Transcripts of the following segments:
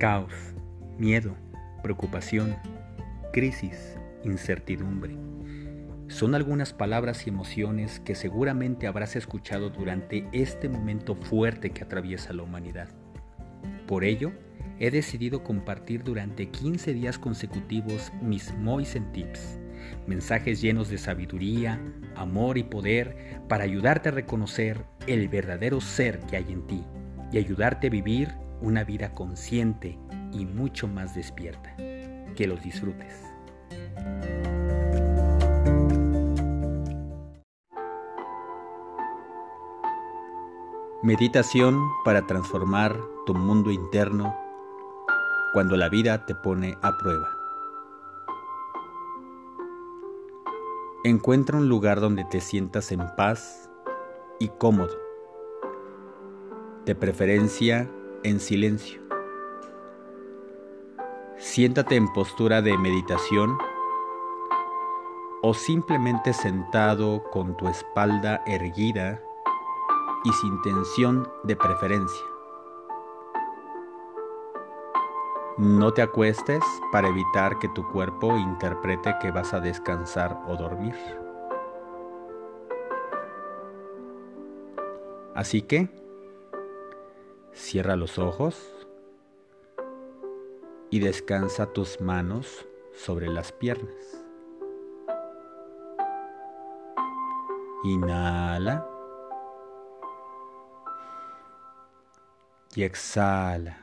caos, miedo, preocupación, crisis, incertidumbre. Son algunas palabras y emociones que seguramente habrás escuchado durante este momento fuerte que atraviesa la humanidad. Por ello, he decidido compartir durante 15 días consecutivos mis Moisen Tips, mensajes llenos de sabiduría, amor y poder para ayudarte a reconocer el verdadero ser que hay en ti y ayudarte a vivir una vida consciente y mucho más despierta. Que los disfrutes. Meditación para transformar tu mundo interno cuando la vida te pone a prueba. Encuentra un lugar donde te sientas en paz y cómodo, de preferencia en silencio. Siéntate en postura de meditación o simplemente sentado con tu espalda erguida y sin tensión de preferencia. No te acuestes para evitar que tu cuerpo interprete que vas a descansar o dormir. Así que, cierra los ojos y descansa tus manos sobre las piernas. Inhala. Y exhala.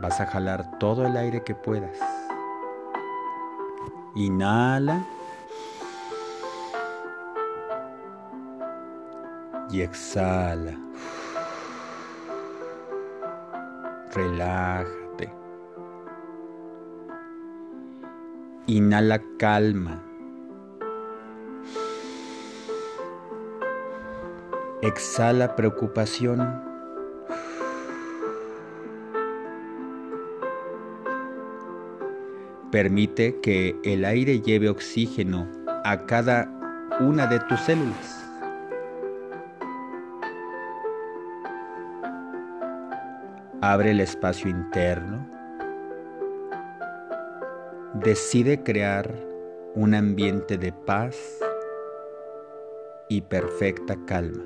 Vas a jalar todo el aire que puedas. Inhala. Y exhala. Relájate. Inhala calma. Exhala preocupación. Permite que el aire lleve oxígeno a cada una de tus células. Abre el espacio interno. Decide crear un ambiente de paz y perfecta calma.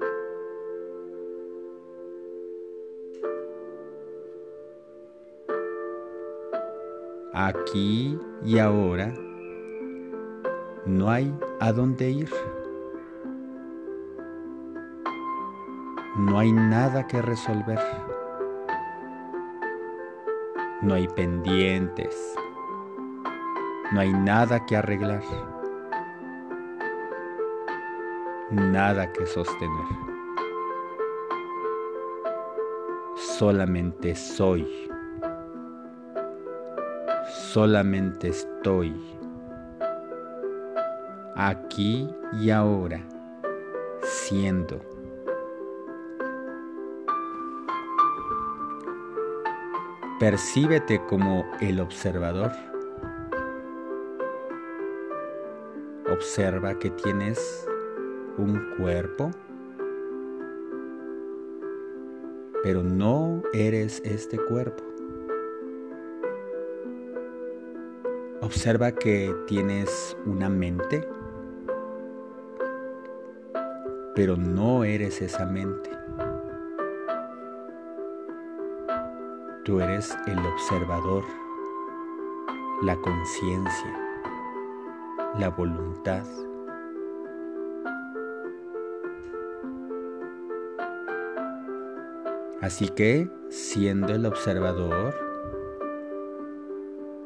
Aquí y ahora no hay a dónde ir. No hay nada que resolver. No hay pendientes. No hay nada que arreglar. Nada que sostener. Solamente soy. Solamente estoy. Aquí y ahora. Siendo. Percíbete como el observador. Observa que tienes un cuerpo, pero no eres este cuerpo. Observa que tienes una mente, pero no eres esa mente. Tú eres el observador, la conciencia, la voluntad. Así que, siendo el observador,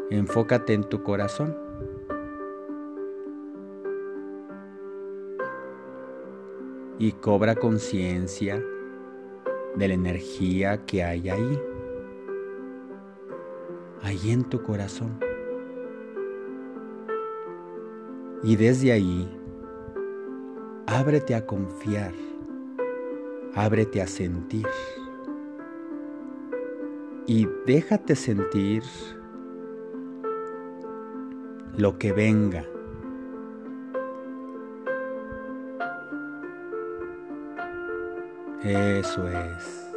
enfócate en tu corazón. Y cobra conciencia de la energía que hay ahí ahí en tu corazón. Y desde ahí, ábrete a confiar, ábrete a sentir. Y déjate sentir lo que venga. Eso es.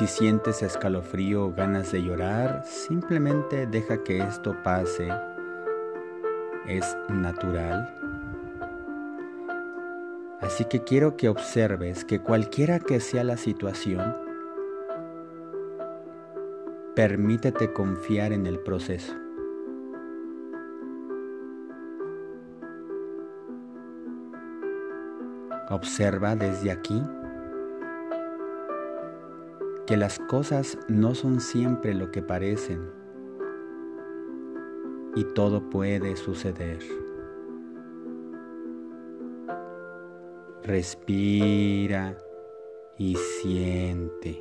Si sientes escalofrío o ganas de llorar, simplemente deja que esto pase. Es natural. Así que quiero que observes que cualquiera que sea la situación, permítete confiar en el proceso. Observa desde aquí que las cosas no son siempre lo que parecen y todo puede suceder. Respira y siente.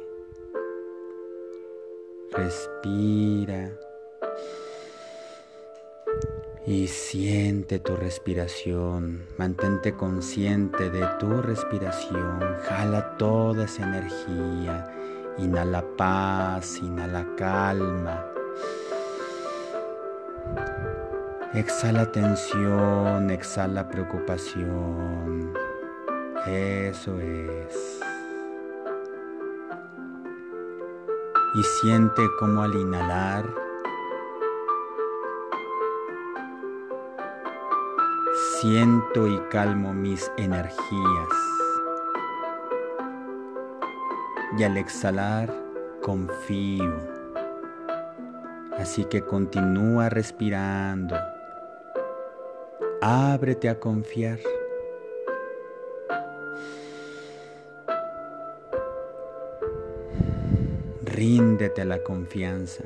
Respira y siente tu respiración. Mantente consciente de tu respiración. Jala toda esa energía Inhala paz, inhala calma. Exhala tensión, exhala preocupación. Eso es. Y siente como al inhalar siento y calmo mis energías. Y al exhalar confío. Así que continúa respirando. Ábrete a confiar. Ríndete a la confianza.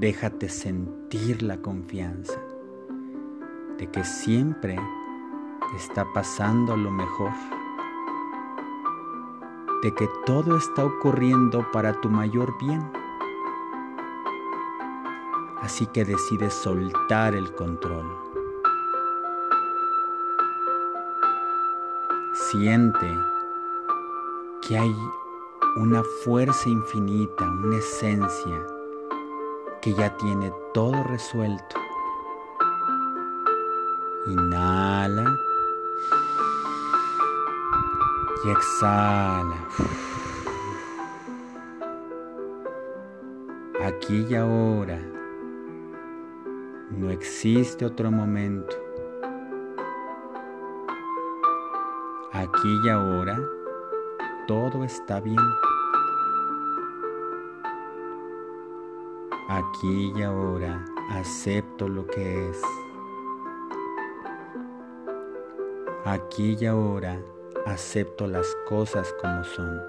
Déjate sentir la confianza de que siempre está pasando lo mejor de que todo está ocurriendo para tu mayor bien. Así que decides soltar el control. Siente que hay una fuerza infinita, una esencia que ya tiene todo resuelto. Inhala exhala. Aquí y ahora no existe otro momento. Aquí y ahora todo está bien. Aquí y ahora acepto lo que es. Aquí y ahora acepto las cosas como son.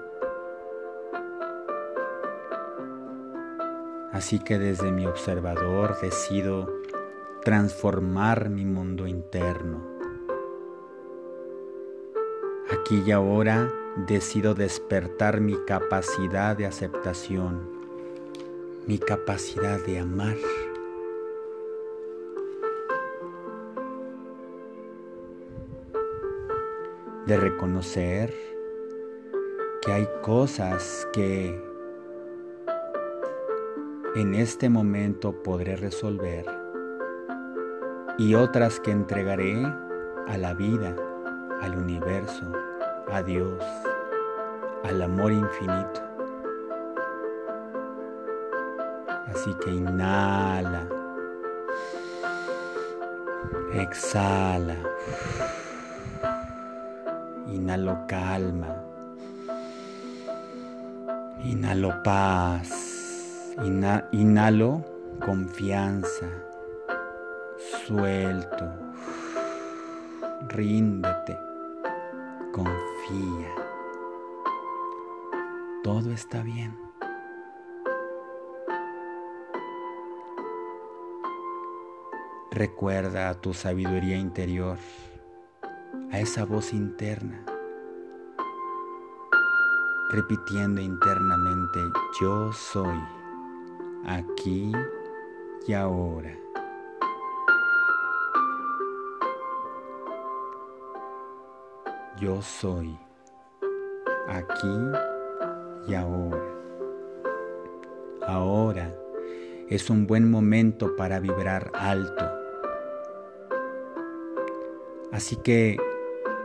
Así que desde mi observador decido transformar mi mundo interno. Aquí y ahora decido despertar mi capacidad de aceptación, mi capacidad de amar. De reconocer que hay cosas que en este momento podré resolver y otras que entregaré a la vida, al universo, a Dios, al amor infinito. Así que inhala, exhala. Inhalo calma. Inhalo paz. inhalo confianza. Suelto. Ríndete. Confía. Todo está bien. Recuerda tu sabiduría interior a esa voz interna, repitiendo internamente, yo soy, aquí y ahora. Yo soy, aquí y ahora. Ahora es un buen momento para vibrar alto Así que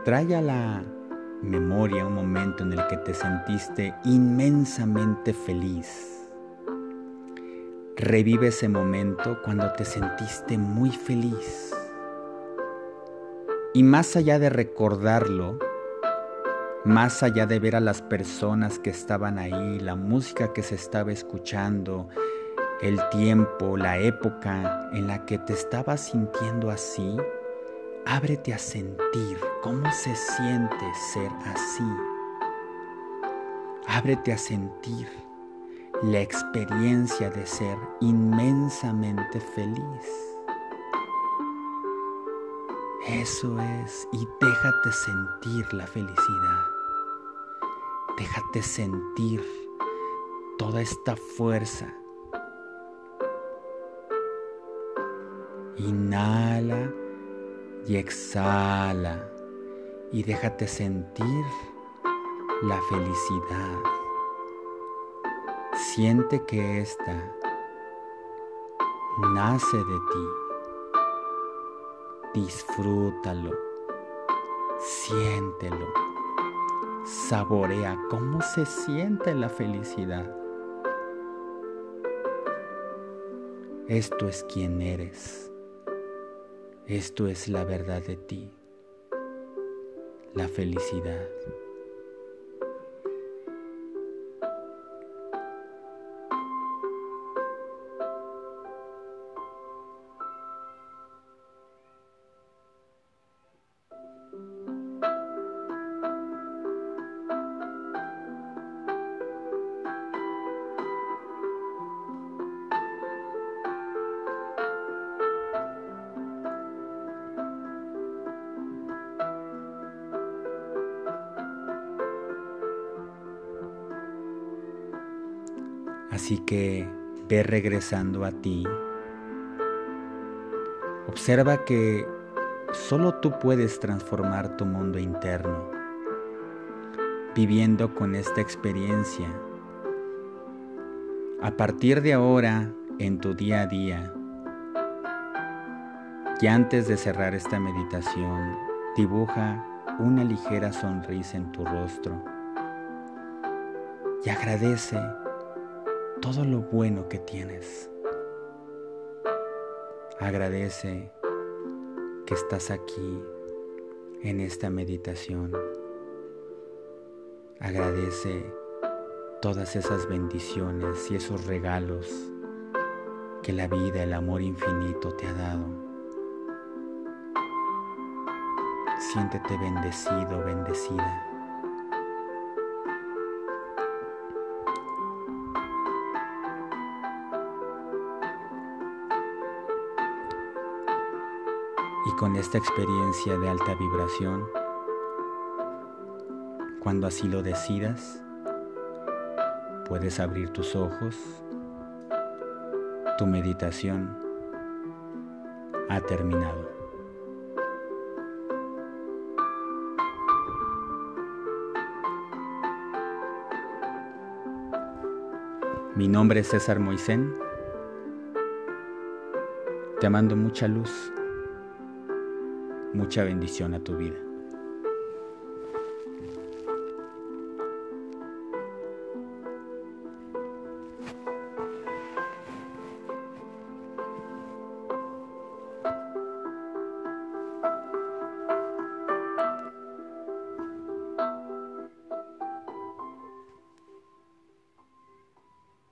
trae a la memoria un momento en el que te sentiste inmensamente feliz. Revive ese momento cuando te sentiste muy feliz. Y más allá de recordarlo, más allá de ver a las personas que estaban ahí, la música que se estaba escuchando, el tiempo, la época en la que te estabas sintiendo así, ábrete a sentir cómo se siente ser así. Ábrete a sentir la experiencia de ser inmensamente feliz. Eso es, y déjate sentir la felicidad. Déjate sentir toda esta fuerza. Inhala y exhala y déjate sentir la felicidad. Siente que esta nace de ti. Disfrútalo, siéntelo, saborea cómo se siente la felicidad. Esto es quien eres. Esto es la verdad de ti, la felicidad. Así que ve regresando a ti. Observa que solo tú puedes transformar tu mundo interno, viviendo con esta experiencia. A partir de ahora, en tu día a día, y antes de cerrar esta meditación, dibuja una ligera sonrisa en tu rostro y agradece todo lo bueno que tienes. Agradece que estás aquí en esta meditación. Agradece todas esas bendiciones y esos regalos que la vida, el amor infinito te ha dado. Siéntete bendecido, bendecida. Con esta experiencia de alta vibración, cuando así lo decidas, puedes abrir tus ojos. Tu meditación ha terminado. Mi nombre es César Moisén. Te mando mucha luz mucha bendición a tu vida.